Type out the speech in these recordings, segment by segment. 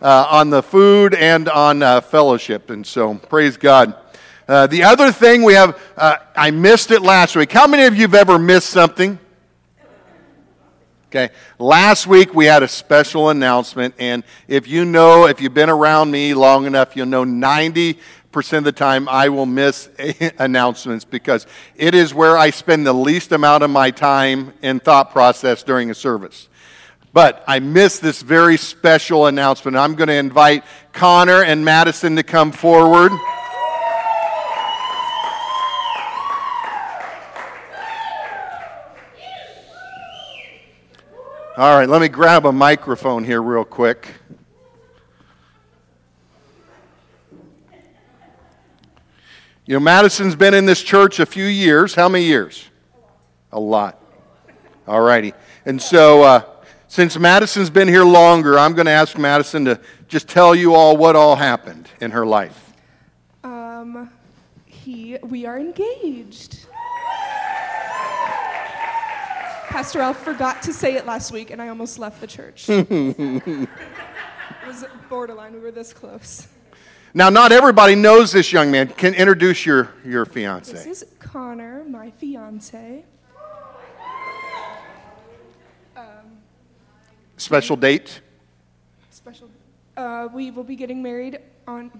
uh, on the food and on uh, fellowship. And so, praise God. Uh, the other thing we have, uh, I missed it last week. How many of you have ever missed something? Okay. Last week we had a special announcement, and if you know, if you've been around me long enough, you'll know 90% of the time I will miss announcements because it is where I spend the least amount of my time and thought process during a service. But I missed this very special announcement. I'm going to invite Connor and Madison to come forward. All right, let me grab a microphone here real quick. You know, Madison's been in this church a few years. How many years? A lot. All righty. And so, uh, since Madison's been here longer, I'm going to ask Madison to just tell you all what all happened in her life. Um, he, we are engaged. Pastor Al forgot to say it last week, and I almost left the church. it was borderline. We were this close. Now, not everybody knows this young man. Can introduce your, your fiance. This is Connor, my fiance. Special date? special. Uh, we will be getting married on.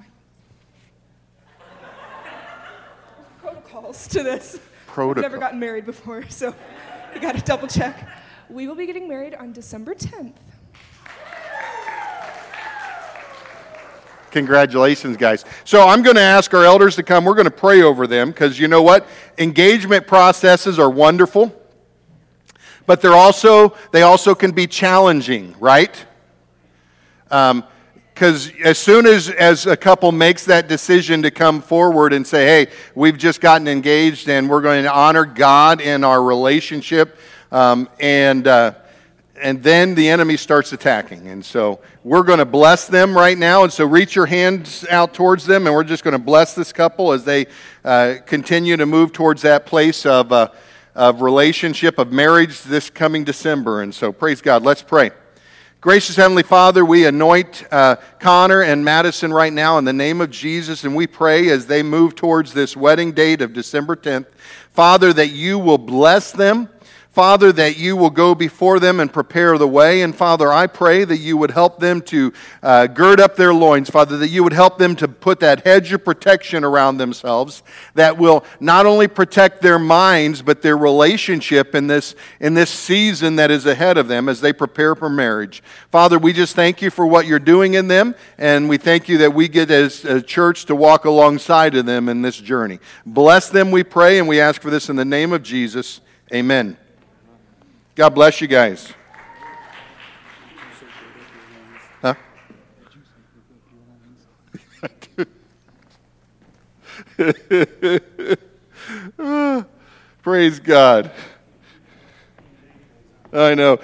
Protocols to this. Protocol. I've never gotten married before, so you got to double check. We will be getting married on December 10th. Congratulations, guys. So I'm going to ask our elders to come. We're going to pray over them because you know what? Engagement processes are wonderful, but they're also they also can be challenging, right? Because as soon as as a couple makes that decision to come forward and say, "Hey, we've just gotten engaged and we're going to honor God in our relationship," um, and uh, and then the enemy starts attacking. And so we're going to bless them right now. And so reach your hands out towards them, and we're just going to bless this couple as they uh, continue to move towards that place of, uh, of relationship, of marriage this coming December. And so praise God. Let's pray. Gracious Heavenly Father, we anoint uh, Connor and Madison right now in the name of Jesus, and we pray as they move towards this wedding date of December 10th, Father, that you will bless them. Father, that you will go before them and prepare the way. And Father, I pray that you would help them to uh, gird up their loins. Father, that you would help them to put that hedge of protection around themselves that will not only protect their minds, but their relationship in this, in this season that is ahead of them as they prepare for marriage. Father, we just thank you for what you're doing in them. And we thank you that we get as a church to walk alongside of them in this journey. Bless them, we pray, and we ask for this in the name of Jesus. Amen. God bless you guys. Huh? Praise God. I know.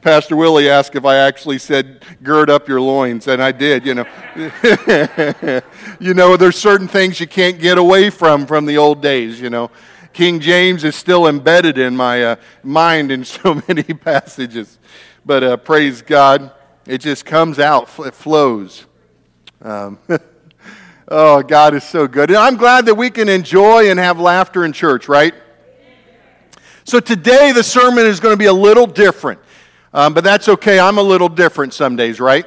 Pastor Willie asked if I actually said, gird up your loins, and I did, you know. you know, there's certain things you can't get away from from the old days, you know. King James is still embedded in my uh, mind in so many passages. But uh, praise God, it just comes out, it flows. Um, oh, God is so good. And I'm glad that we can enjoy and have laughter in church, right? So today the sermon is going to be a little different. Um, but that's okay. I'm a little different some days, right?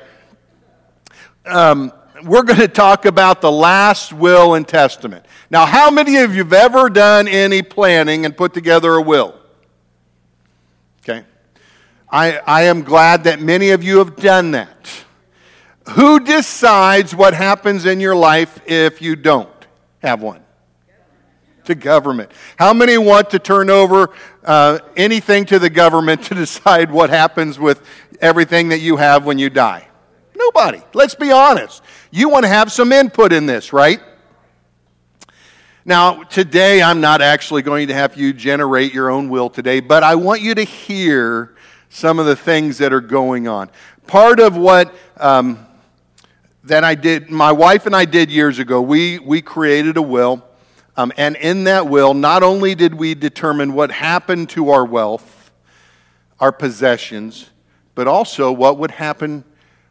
Um, we're going to talk about the last will and testament. Now, how many of you have ever done any planning and put together a will? Okay. I, I am glad that many of you have done that. Who decides what happens in your life if you don't have one? To government. How many want to turn over uh, anything to the government to decide what happens with everything that you have when you die? Nobody. Let's be honest. You want to have some input in this, right? Now, today I'm not actually going to have you generate your own will today, but I want you to hear some of the things that are going on. Part of what um, that I did, my wife and I did years ago, we, we created a will. Um, and in that will, not only did we determine what happened to our wealth, our possessions, but also what would happen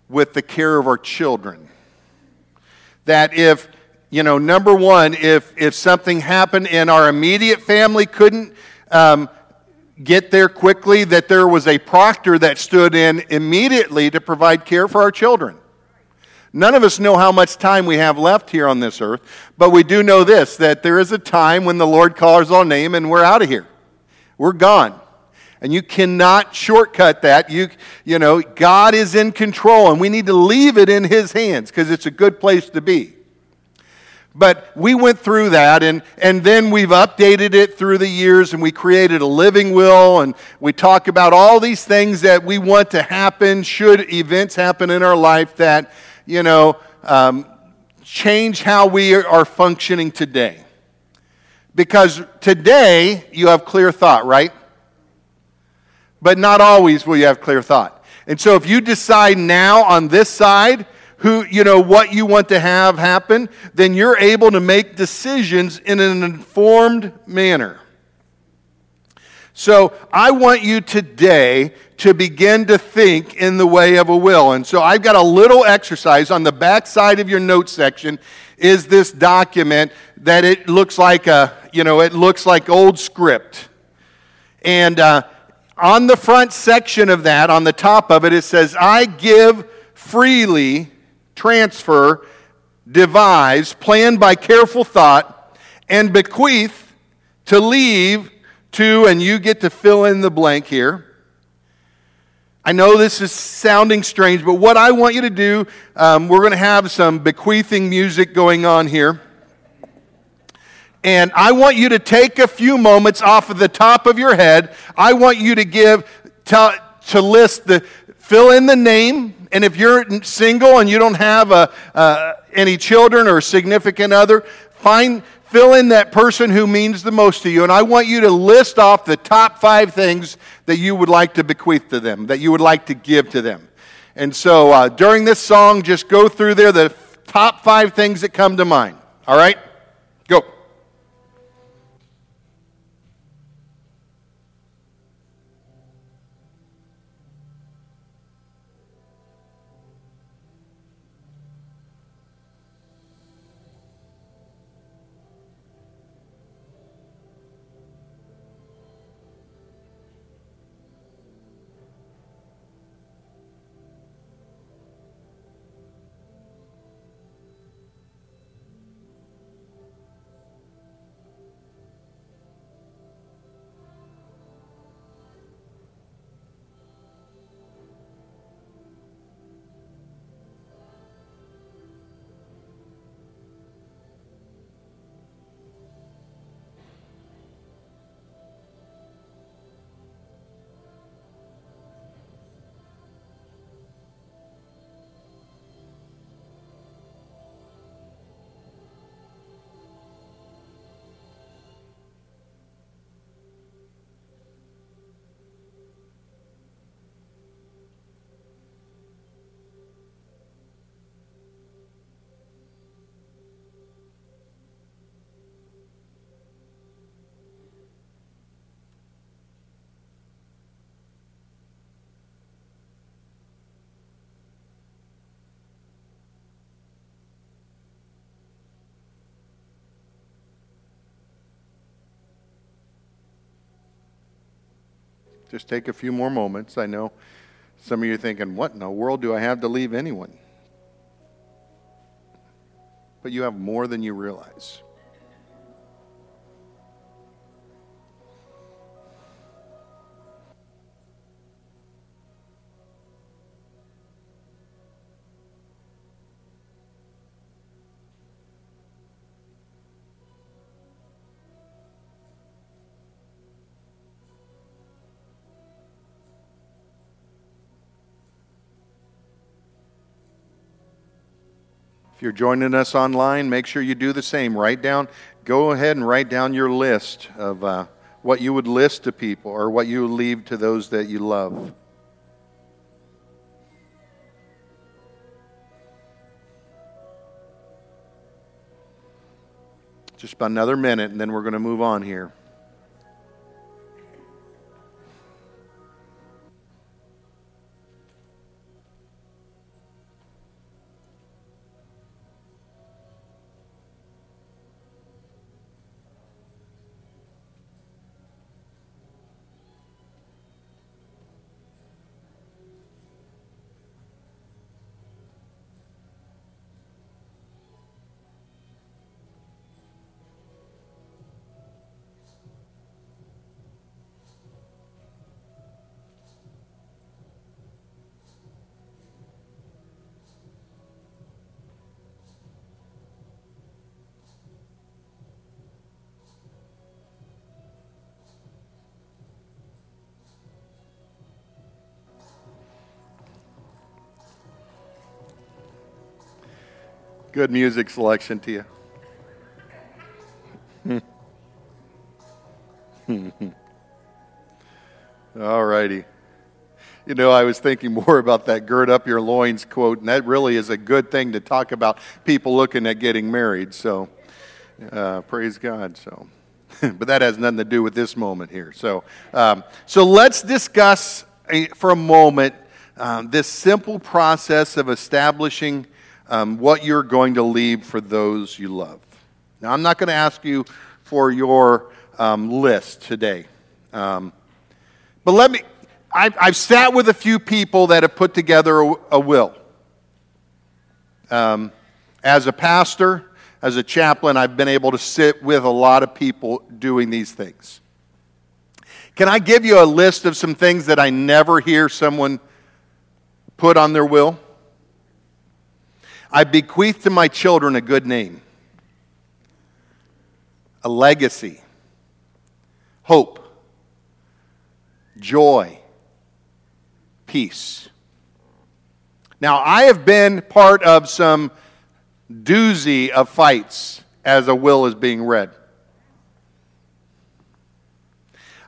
with the care of our children. That if, you know, number one, if, if something happened and our immediate family couldn't um, get there quickly, that there was a proctor that stood in immediately to provide care for our children. None of us know how much time we have left here on this earth, but we do know this that there is a time when the Lord calls our name and we're out of here. We're gone. And you cannot shortcut that. You, you know, God is in control, and we need to leave it in His hands because it's a good place to be. But we went through that, and, and then we've updated it through the years, and we created a living will, and we talk about all these things that we want to happen should events happen in our life that, you know, um, change how we are functioning today. Because today you have clear thought, right? But not always will you have clear thought. And so if you decide now on this side who, you know, what you want to have happen, then you're able to make decisions in an informed manner. So I want you today to begin to think in the way of a will. And so I've got a little exercise on the back side of your notes section is this document that it looks like a, you know, it looks like old script. And uh, on the front section of that, on the top of it, it says, I give freely, transfer, devise, plan by careful thought, and bequeath to leave to, and you get to fill in the blank here. I know this is sounding strange, but what I want you to do, um, we're going to have some bequeathing music going on here. And I want you to take a few moments off of the top of your head. I want you to give, to, to list the, fill in the name. And if you're single and you don't have a, uh, any children or significant other, find, fill in that person who means the most to you. And I want you to list off the top five things that you would like to bequeath to them, that you would like to give to them. And so uh, during this song, just go through there the top five things that come to mind. All right? Just take a few more moments. I know some of you are thinking, what in the world do I have to leave anyone? But you have more than you realize. You're joining us online, make sure you do the same. Write down, go ahead and write down your list of uh, what you would list to people or what you leave to those that you love. Just about another minute, and then we're going to move on here. Good music selection to you. All righty. You know, I was thinking more about that gird up your loins quote, and that really is a good thing to talk about people looking at getting married. So, uh, praise God. So, but that has nothing to do with this moment here. So, um, so let's discuss a, for a moment um, this simple process of establishing um, what you're going to leave for those you love. Now, I'm not going to ask you for your um, list today. Um, but let me, I've, I've, sat with a few people that have put together a, a will. Um, as a pastor, as a chaplain, I've been able to sit with a lot of people doing these things. Can I give you a list of some things that I never hear someone put on their will? I bequeath to my children a good name, a legacy, hope, joy, peace. Now, I have been part of some doozy of fights as a will is being read.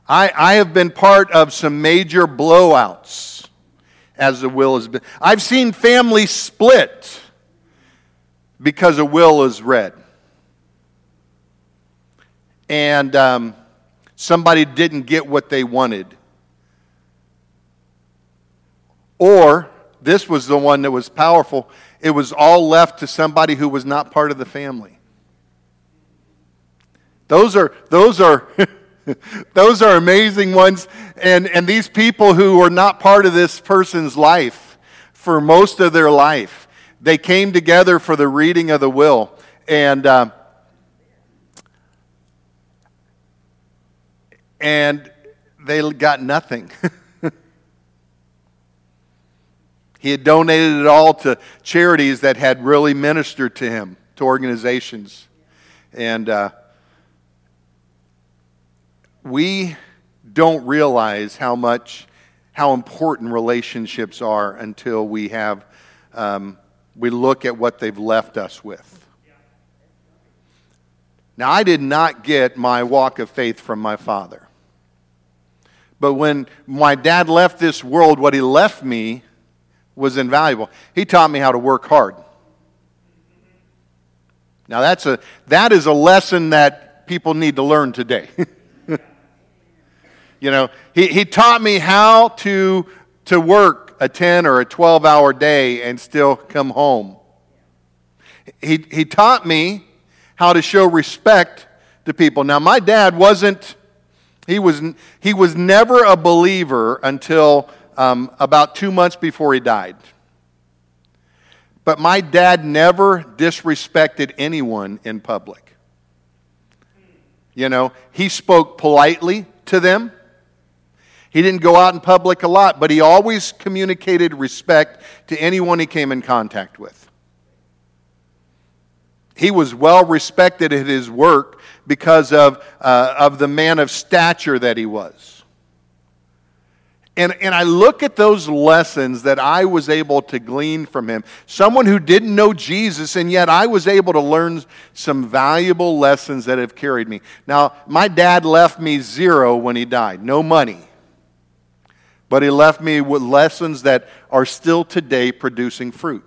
I, I have been part of some major blowouts as the will has been. I've seen families split because a will is read. And um, somebody didn't get what they wanted. Or, this was the one that was powerful, it was all left to somebody who was not part of the family. Those are, those are, those are amazing ones. And, and these people who were not part of this person's life for most of their life, they came together for the reading of the will. And, uh, and they got nothing. he had donated it all to charities that had really ministered to him, to organizations. And uh, we don't realize how much, how important relationships are until we have, um, we look at what they've left us with. Now, I did not get my walk of faith from my father. But when my dad left this world, what he left me was invaluable. He taught me how to work hard. Now, that's a, that is a lesson that people need to learn today. you know, he, he taught me how to, to work a 10 or a 12 hour day and still come home. He, he taught me how to show respect to people. Now, my dad wasn't, he was, he was never a believer until um, about two months before he died. But my dad never disrespected anyone in public. You know, he spoke politely to them. He didn't go out in public a lot, but he always communicated respect to anyone he came in contact with. He was well respected at his work because of, uh, of the man of stature that he was. And, and I look at those lessons that I was able to glean from him. Someone who didn't know Jesus, and yet I was able to learn some valuable lessons that have carried me. Now, my dad left me zero when he died, no money. But he left me with lessons that are still today producing fruit.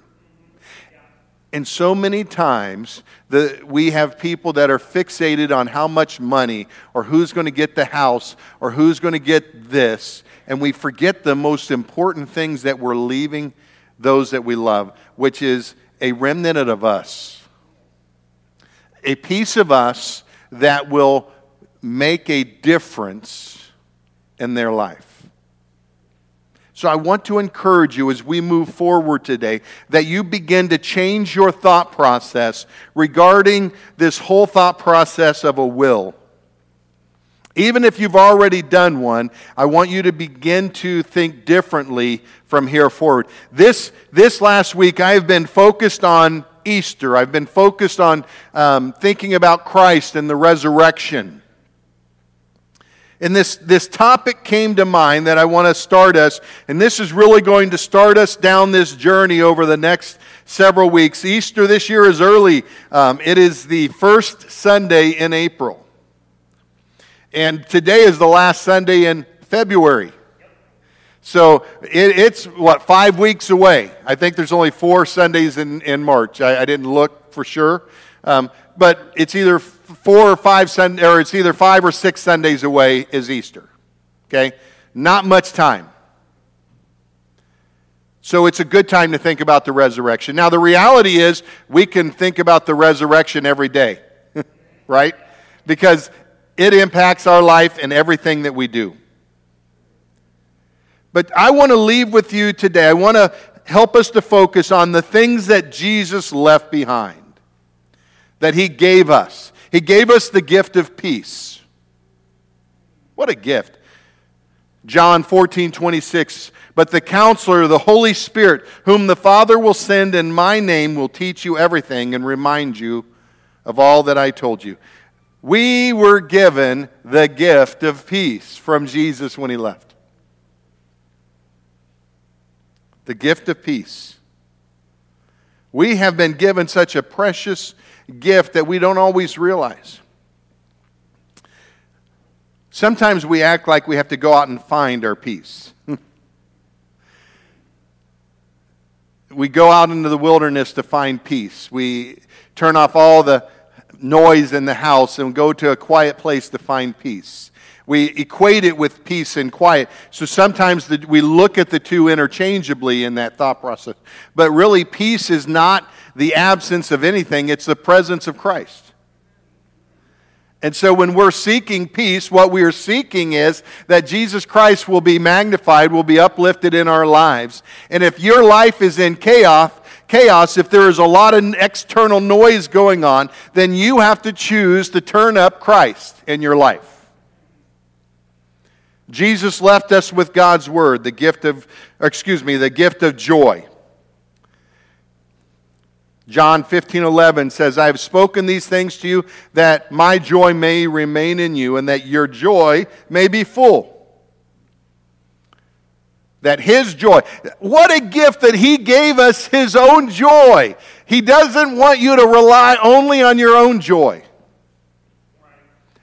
And so many times the, we have people that are fixated on how much money or who's going to get the house or who's going to get this. And we forget the most important things that we're leaving those that we love, which is a remnant of us. A piece of us that will make a difference in their life. So I want to encourage you as we move forward today that you begin to change your thought process regarding this whole thought process of a will. Even if you've already done one, I want you to begin to think differently from here forward. This, this last week, I have been focused on Easter. I've been focused on um, thinking about Christ and the resurrection. And this, this topic came to mind that I want to start us, and this is really going to start us down this journey over the next several weeks. Easter this year is early, um, it is the first Sunday in April. And today is the last Sunday in February. So it, it's, what, five weeks away. I think there's only four Sundays in, in March. I, I didn't look for sure. Um, but it's either four or five Sun, or it's either five or six Sundays away is Easter. Okay? Not much time. So it's a good time to think about the resurrection. Now, the reality is we can think about the resurrection every day, right? Because it impacts our life and everything that we do. But I want to leave with you today. I want to help us to focus on the things that Jesus left behind, that he gave us. He gave us the gift of peace. What a gift. John 14, 26. But the counselor, the Holy Spirit, whom the Father will send in my name, will teach you everything and remind you of all that I told you. We were given the gift of peace from Jesus when he left. the gift of peace. We have been given such a precious gift that we don't always realize. Sometimes we act like we have to go out and find our peace. we go out into the wilderness to find peace. We turn off all the noise in the house and go to a quiet place to find peace we equate it with peace and quiet. So sometimes the, we look at the two interchangeably in that thought process. But really, peace is not the absence of anything, it's the presence of Christ. And so when we're seeking peace, what we are seeking is that Jesus Christ will be magnified, will be uplifted in our lives. And if your life is in chaos, chaos, if there is a lot of external noise going on, then you have to choose to turn up Christ in your life. Jesus left us with God's word, the gift of, excuse me, the gift of joy. John 15, 11 says, I have spoken these things to you that my joy may remain in you and that your joy may be full. That his joy, what a gift that he gave us his own joy. He doesn't want you to rely only on your own joy.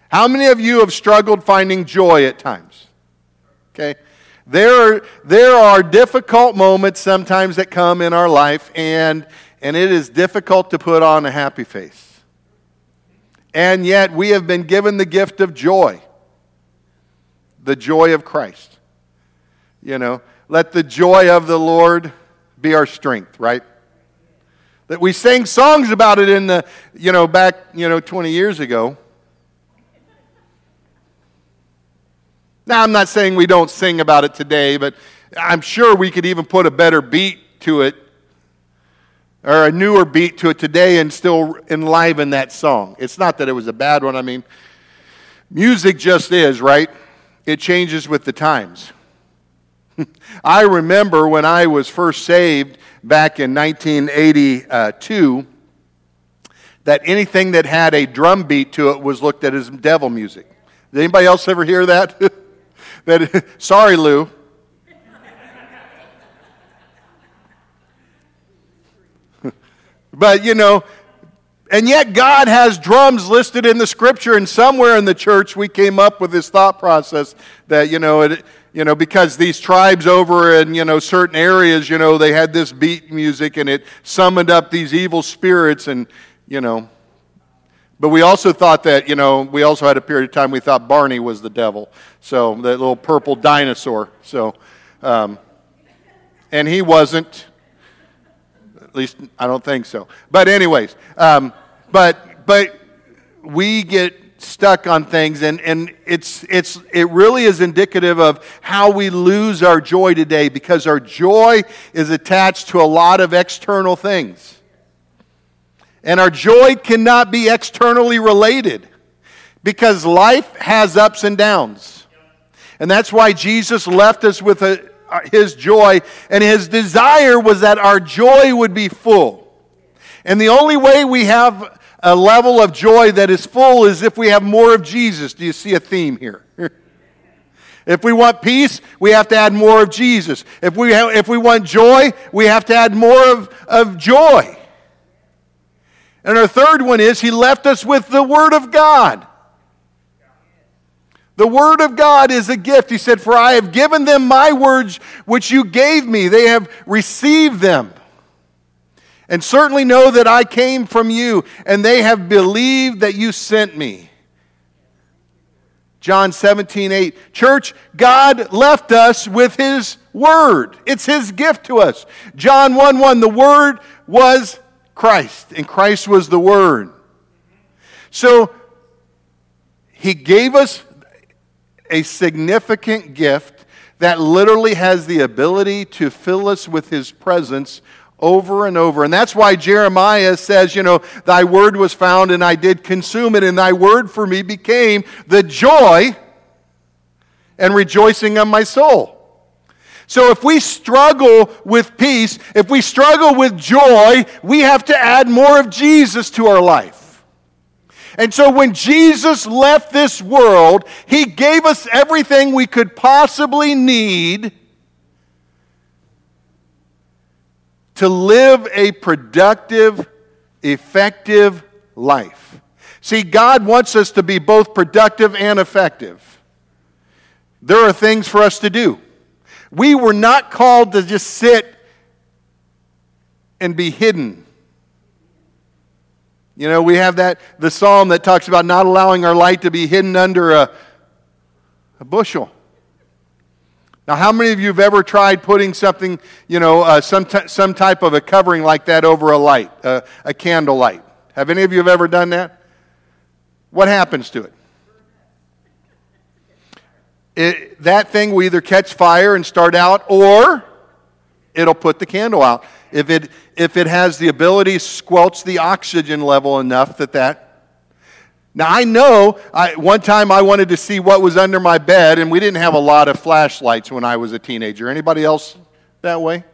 How many of you have struggled finding joy at times? Okay? There are, there are difficult moments sometimes that come in our life, and, and it is difficult to put on a happy face. And yet, we have been given the gift of joy the joy of Christ. You know, let the joy of the Lord be our strength, right? That we sang songs about it in the, you know, back, you know, 20 years ago. Now, I'm not saying we don't sing about it today, but I'm sure we could even put a better beat to it or a newer beat to it today and still enliven that song. It's not that it was a bad one. I mean, music just is, right? It changes with the times. I remember when I was first saved back in 1982 that anything that had a drum beat to it was looked at as devil music. Did anybody else ever hear that? that sorry, Lou. But you know, and yet God has drums listed in the scripture, and somewhere in the church we came up with this thought process that, you know, it, you know, because these tribes over in, you know, certain areas, you know, they had this beat music and it summoned up these evil spirits and, you know, but we also thought that, you know, we also had a period of time we thought Barney was the devil. So, that little purple dinosaur. So, um, and he wasn't. At least, I don't think so. But, anyways, um, but, but we get stuck on things, and, and it's, it's, it really is indicative of how we lose our joy today because our joy is attached to a lot of external things. And our joy cannot be externally related because life has ups and downs. And that's why Jesus left us with a, his joy, and his desire was that our joy would be full. And the only way we have a level of joy that is full is if we have more of Jesus. Do you see a theme here? If we want peace, we have to add more of Jesus. If we, have, if we want joy, we have to add more of, of joy. And our third one is He left us with the Word of God. The Word of God is a gift. He said, For I have given them my words which you gave me. They have received them. And certainly know that I came from you, and they have believed that you sent me. John 17, 8. Church, God left us with His Word. It's His gift to us. John 1, 1. The Word was Christ, and Christ was the Word. So, He gave us a significant gift that literally has the ability to fill us with His presence over and over. And that's why Jeremiah says, you know, thy word was found and I did consume it, and thy word for me became the joy and rejoicing of my soul. So if we struggle with peace, if we struggle with joy, we have to add more of Jesus to our life. And so when Jesus left this world, he gave us everything we could possibly need to live a productive, effective life. See, God wants us to be both productive and effective. There are things for us to do. We were not called to just sit and be hidden. You know, we have that the psalm that talks about not allowing our light to be hidden under a, a bushel. Now, how many of you have ever tried putting something, you know, uh, some, t- some type of a covering like that over a light, uh, a candle light? Have any of you have ever done that? What happens to it? it? That thing will either catch fire and start out, or it'll put the candle out. If it, if it has the ability to squelch the oxygen level enough that that now, I know I, one time I wanted to see what was under my bed, and we didn't have a lot of flashlights when I was a teenager. Anybody else that way?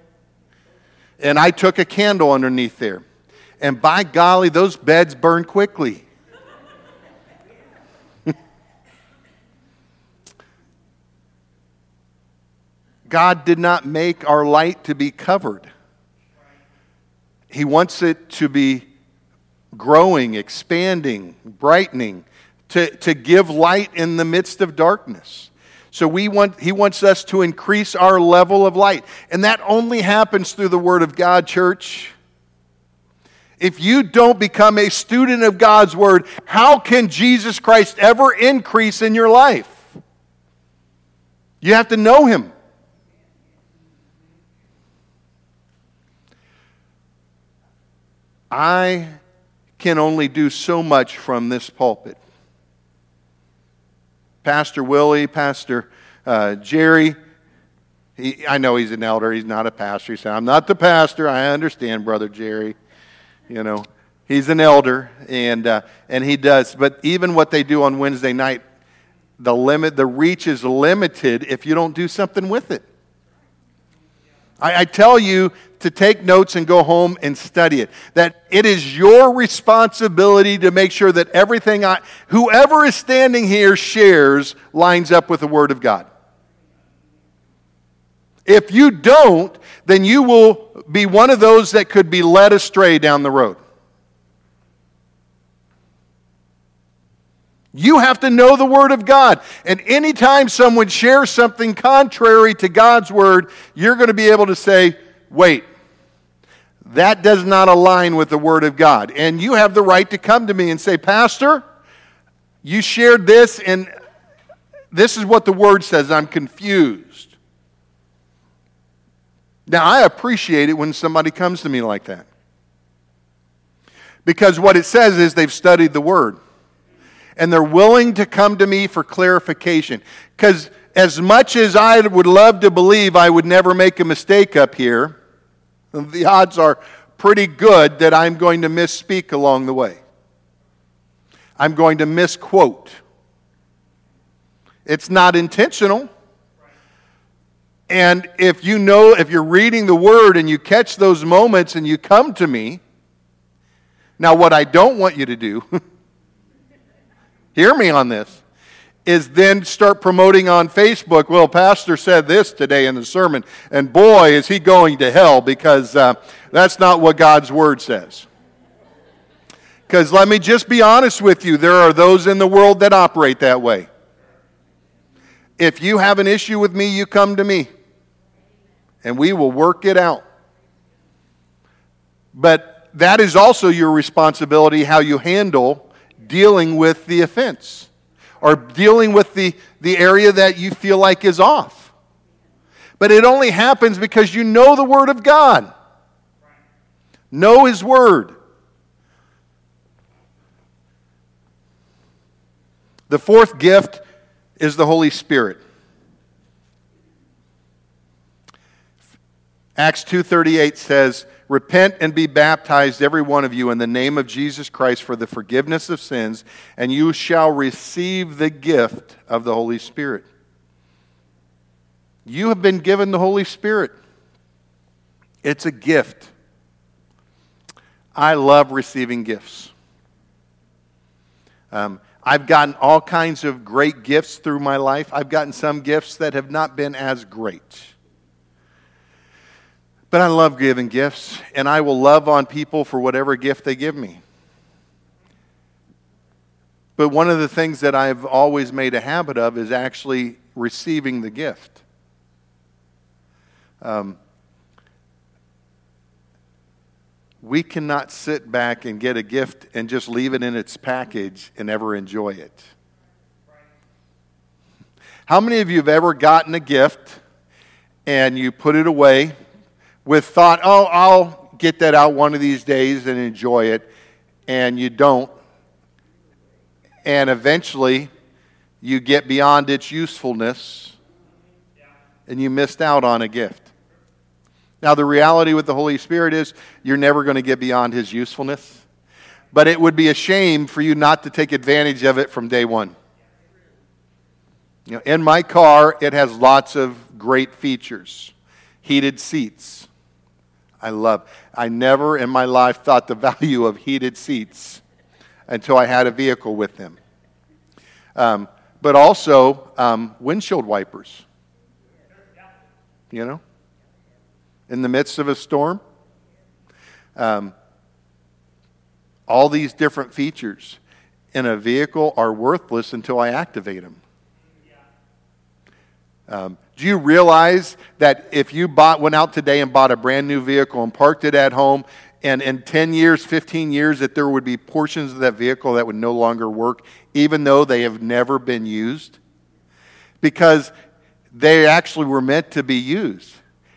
And I took a candle underneath there. And by golly, those beds burn quickly. God did not make our light to be covered. He wants it to be growing, expanding, brightening, to, to give light in the midst of darkness. So we want, he wants us to increase our level of light. And that only happens through the Word of God, church. If you don't become a student of God's Word, how can Jesus Christ ever increase in your life? You have to know Him. I can only do so much from this pulpit. Pastor Willie, Pastor uh, Jerry, he, I know he's an elder, he's not a pastor. He said, I'm not the pastor. I understand, Brother Jerry. You know, he's an elder, and, uh, and he does. But even what they do on Wednesday night, the limit, the reach is limited if you don't do something with it. I, I tell you to take notes and go home and study it. That it is your responsibility to make sure that everything I, whoever is standing here shares lines up with the Word of God. If you don't, then you will be one of those that could be led astray down the road. You have to know the Word of God. And anytime someone shares something contrary to God's Word, you're going to be able to say, wait, that does not align with the Word of God. And you have the right to come to me and say, Pastor, you shared this, and this is what the Word says. I'm confused. Now, I appreciate it when somebody comes to me like that. Because what it says is they've studied the Word and they're willing to come to me for clarification. Because as much as I would love to believe I would never make a mistake up here, the odds are pretty good that I'm going to misspeak along the way. I'm going to misquote. It's not intentional. And if you know, if you're reading the word and you catch those moments and you come to me, now what I don't want you to do Hear me on this. is then start promoting on Facebook, well, Pastor said this today in the sermon, and boy, is he going to hell because uh, that's not what God's Word says. Because let me just be honest with you, there are those in the world that operate that way. If you have an issue with me, you come to me, and we will work it out. But that is also your responsibility how you handle dealing with the offense or dealing with the, the area that you feel like is off. But it only happens because you know the Word of God, know His Word. The fourth gift is the Holy Spirit. Acts 2:38 says, Repent and be baptized, every one of you, in the name of Jesus Christ for the forgiveness of sins, and you shall receive the gift of the Holy Spirit. You have been given the Holy Spirit, it's a gift. I love receiving gifts. Um, I've gotten all kinds of great gifts through my life. I've gotten some gifts that have not been as great. But I love giving gifts, and I will love on people for whatever gift they give me. But one of the things that I've always made a habit of is actually receiving the gift. Um, we cannot sit back and get a gift and just leave it in its package and ever enjoy it. How many of you have ever gotten a gift and you put it away with thought, oh, I'll get that out one of these days and enjoy it, and you don't. And eventually, you get beyond its usefulness and you missed out on a gift. Now, the reality with the Holy Spirit is you're never going to get beyond His usefulness, but it would be a shame for you not to take advantage of it from day one. You know, in my car, it has lots of great features heated seats, I love. I never in my life thought the value of heated seats until I had a vehicle with them. Um, but also um, windshield wipers. You know, in the midst of a storm. Um, all these different features in a vehicle are worthless until I activate them. Um, do you realize that if you bought, went out today and bought a brand new vehicle and parked it at home, and in 10 years, 15 years, that there would be portions of that vehicle that would no longer work, even though they have never been used? Because they actually were meant to be used.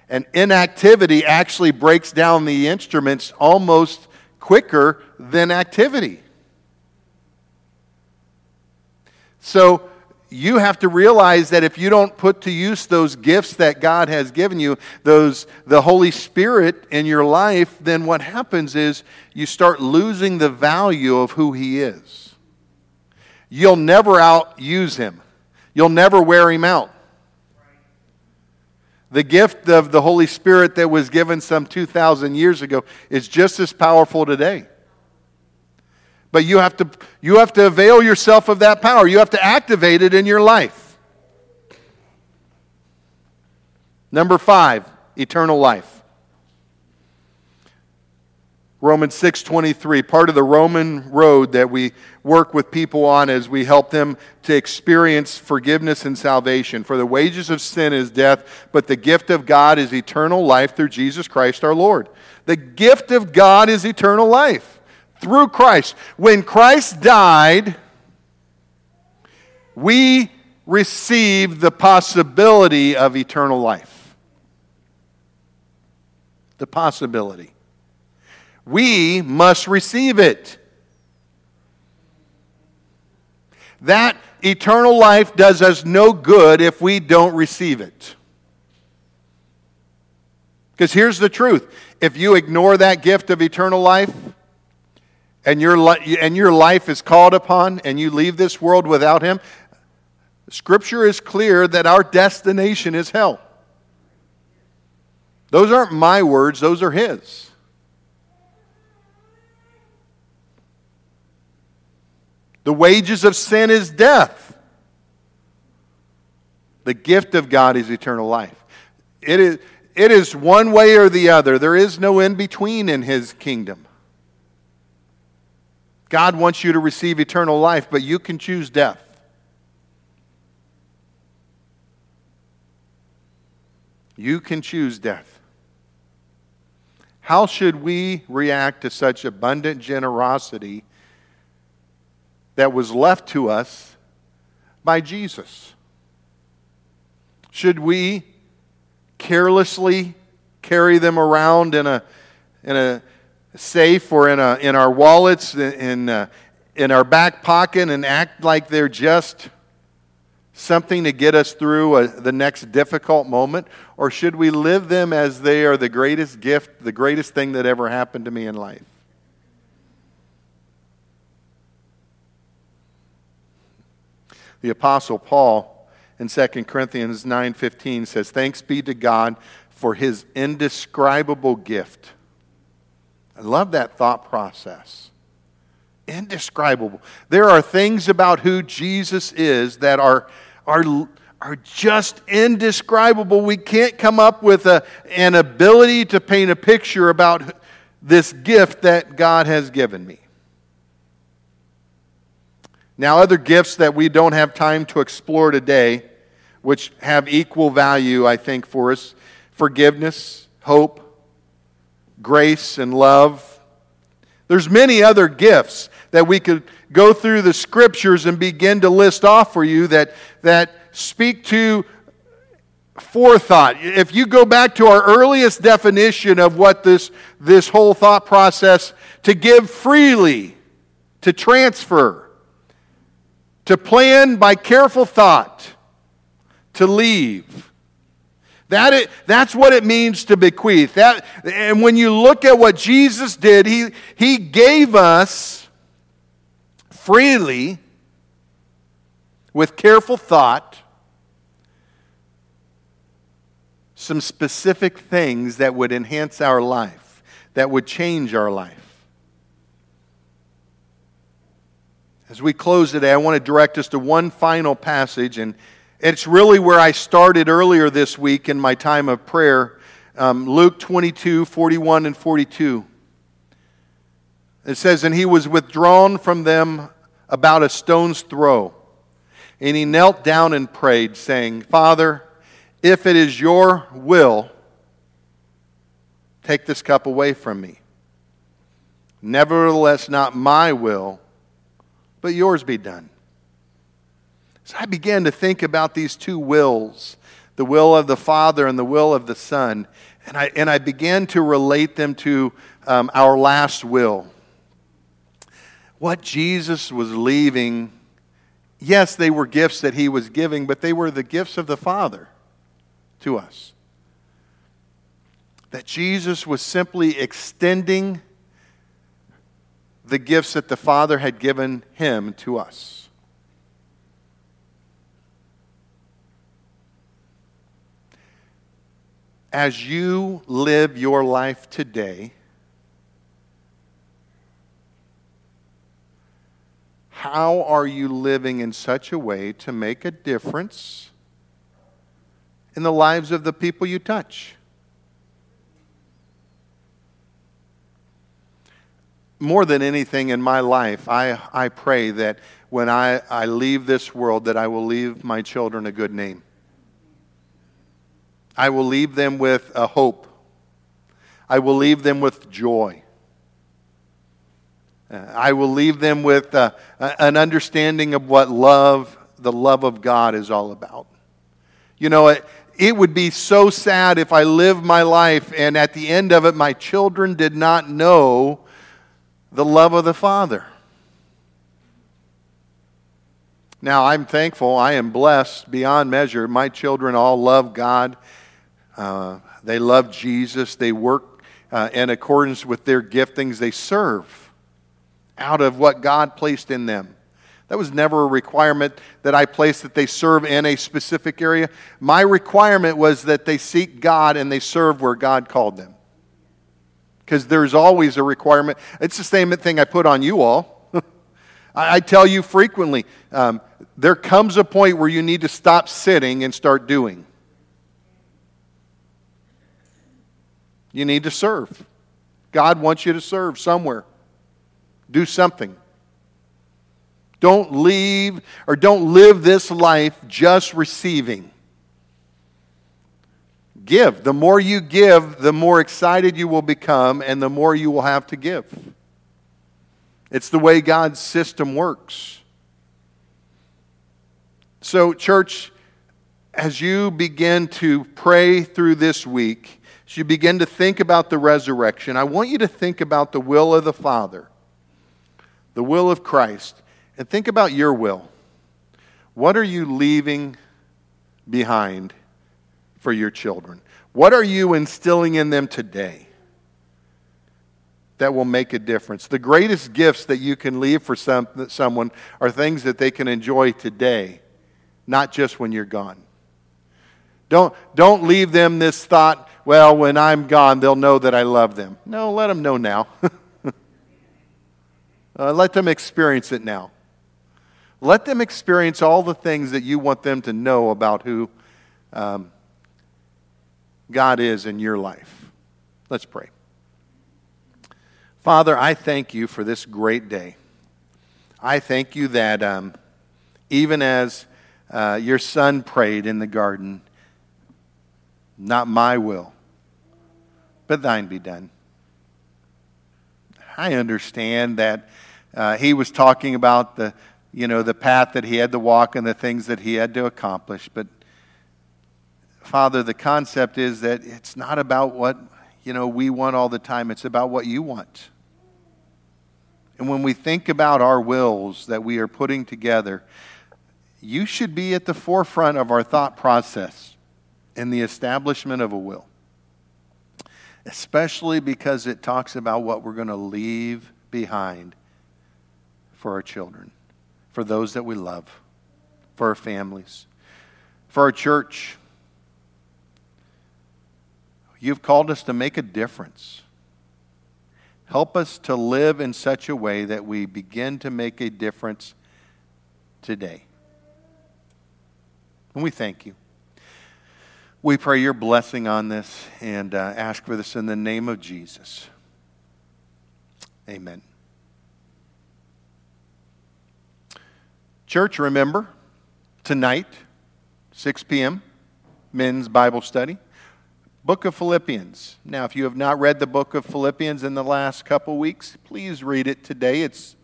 And inactivity actually breaks down the instruments almost quicker than activity. So, you have to realize that if you don't put to use those gifts that God has given you, those the Holy Spirit in your life, then what happens is you start losing the value of who he is. You'll never outuse him. You'll never wear him out. The gift of the Holy Spirit that was given some 2,000 years ago is just as powerful today. But you have to, you have to avail yourself of that power. You have to activate it in your life. Number five, eternal life. Romans 6:23 part of the Roman road that we work with people on as we help them to experience forgiveness and salvation for the wages of sin is death but the gift of God is eternal life through Jesus Christ our Lord. The gift of God is eternal life through Christ. When Christ died, we received the possibility of eternal life. The possibility. We must receive it. That eternal life does us no good if we don't receive it. Because here's the truth if you ignore that gift of eternal life, and your, li- and your life is called upon and you leave this world without Him, Scripture is clear that our destination is hell. Those aren't my words, those are His. The wages of sin is death. The gift of God is eternal life. It is, it is one way or the other. There is no in between in His kingdom. God wants you to receive eternal life, but you can choose death. You can choose death. How should we react to such abundant generosity that was left to us by Jesus? Should we carelessly carry them around in a, in a safe or in, a, in our wallets, in, uh, in our back pocket, and act like they're just something to get us through a, the next difficult moment? Or should we live them as they are the greatest gift, the greatest thing that ever happened to me in life? The apostle Paul in 2 Corinthians 9:15 says, "Thanks be to God for his indescribable gift." I love that thought process. Indescribable. There are things about who Jesus is that are are, are just indescribable. We can't come up with a, an ability to paint a picture about this gift that God has given me. Now, other gifts that we don't have time to explore today, which have equal value, I think, for us forgiveness, hope, grace, and love. There's many other gifts that we could go through the scriptures and begin to list off for you that, that speak to forethought. If you go back to our earliest definition of what this, this whole thought process to give freely, to transfer, to plan by careful thought, to leave. That it, that's what it means to bequeath. That, and when you look at what Jesus did, he, he gave us freely with careful thought some specific things that would enhance our life, that would change our life. As we close today, I want to direct us to one final passage, and it's really where I started earlier this week in my time of prayer um, Luke 22 41 and 42. It says, And he was withdrawn from them about a stone's throw. And he knelt down and prayed, saying, Father, if it is your will, take this cup away from me. Nevertheless, not my will, but yours be done. So I began to think about these two wills the will of the Father and the will of the Son. And I, and I began to relate them to um, our last will what Jesus was leaving, yes, they were gifts that he was giving, but they were the gifts of the Father to us. That Jesus was simply extending the gifts that the Father had given him to us. As you live your life today, How are you living in such a way to make a difference in the lives of the people you touch? More than anything in my life, I, I pray that when I, I leave this world that I will leave my children a good name. I will leave them with a hope. I will leave them with joy. I will leave them with uh, an understanding of what love, the love of God, is all about. You know, it, it would be so sad if I lived my life and at the end of it, my children did not know the love of the Father. Now, I'm thankful. I am blessed beyond measure. My children all love God. Uh, they love Jesus. They work uh, in accordance with their giftings. They serve out of what God placed in them. That was never a requirement that I placed that they serve in a specific area. My requirement was that they seek God and they serve where God called them. Because there's always a requirement. It's the same thing I put on you all. I, I tell you frequently um, there comes a point where you need to stop sitting and start doing. You need to serve. God wants you to serve somewhere. Do something. Don't leave or don't live this life just receiving. Give. The more you give, the more excited you will become and the more you will have to give. It's the way God's system works. So, church, as you begin to pray through this week, as you begin to think about the resurrection, I want you to think about the will of the Father, the will of Christ, and think about your will. What are you leaving behind for your children? What are you instilling in them today that will make a difference? The greatest gifts that you can leave for some, someone are things that they can enjoy today, not just when you're gone. Don't, don't leave them this thought, well, when I'm gone, they'll know that I love them. No, let them know now. uh, let them experience it now. Let them experience all the things that you want them to know about who um, God is in your life. Let's pray. Father, I thank you for this great day. I thank you that um, even as uh, your son prayed in the garden, not my will, but thine be done. I understand that uh, he was talking about the, you know, the path that he had to walk and the things that he had to accomplish. But, Father, the concept is that it's not about what, you know, we want all the time. It's about what you want. And when we think about our wills that we are putting together, you should be at the forefront of our thought process in the establishment of a will especially because it talks about what we're going to leave behind for our children, for those that we love, for our families, for our church. You've called us to make a difference. Help us to live in such a way that we begin to make a difference today. And we thank you. We pray your blessing on this and uh, ask for this in the name of Jesus. Amen. Church, remember, tonight, 6 p.m., men's Bible study. Book of Philippians. Now, if you have not read the book of Philippians in the last couple weeks, please read it today. It's,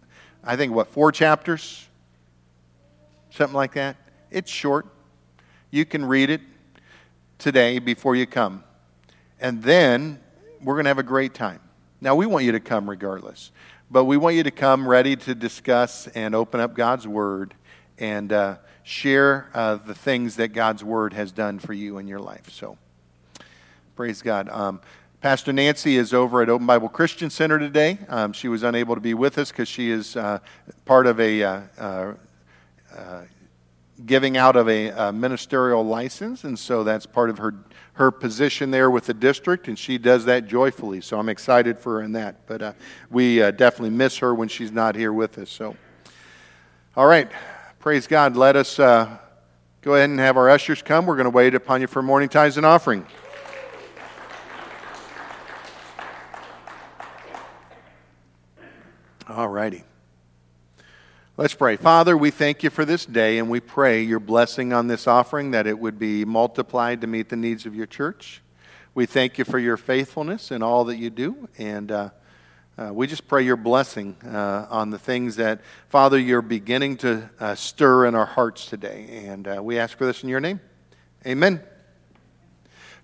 I think, what, four chapters? Something like that. It's short. You can read it today before you come. And then we're going to have a great time. Now, we want you to come regardless, but we want you to come ready to discuss and open up God's Word and uh, share uh, the things that God's Word has done for you in your life. So, praise God. Um, Pastor Nancy is over at Open Bible Christian Center today. Um, she was unable to be with us because she is uh, part of a uh, uh, uh giving out of a, a, ministerial license, and so that's part of her her position there with the district, and she does that joyfully. So I'm excited for her in that. But uh, we uh, definitely miss her when she's not here with us. So, all right, praise God. Let us uh, go ahead and have our ushers come. We're going to wait upon you for morning tithes and offering. All righty. Let's pray. Father, we thank you for this day, and we pray your blessing on this offering that it would be multiplied to meet the needs of your church. We thank you for your faithfulness in all that you do, and uh, uh, we just pray your blessing uh, on the things that, Father, you're beginning to uh, stir in our hearts today. And uh, we ask for this in your name. Amen.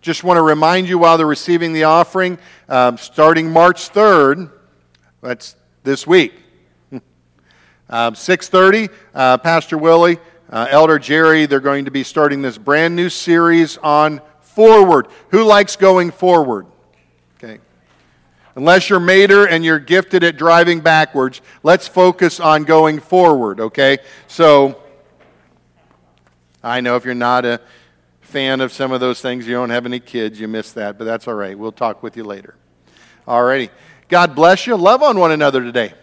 Just want to remind you while they're receiving the offering, um, starting March 3rd, that's this week um, 6.30, uh, Pastor Willie, uh, Elder Jerry, they're going to be starting this brand new series on forward. Who likes going forward? Okay. Unless you're Mater and you're gifted at driving backwards, let's focus on going forward, okay? So, I know if you're not a fan of some of those things, you don't have any kids, you missed that, but that's all right. We'll talk with you later. All righty. God bless you. Love on one another today.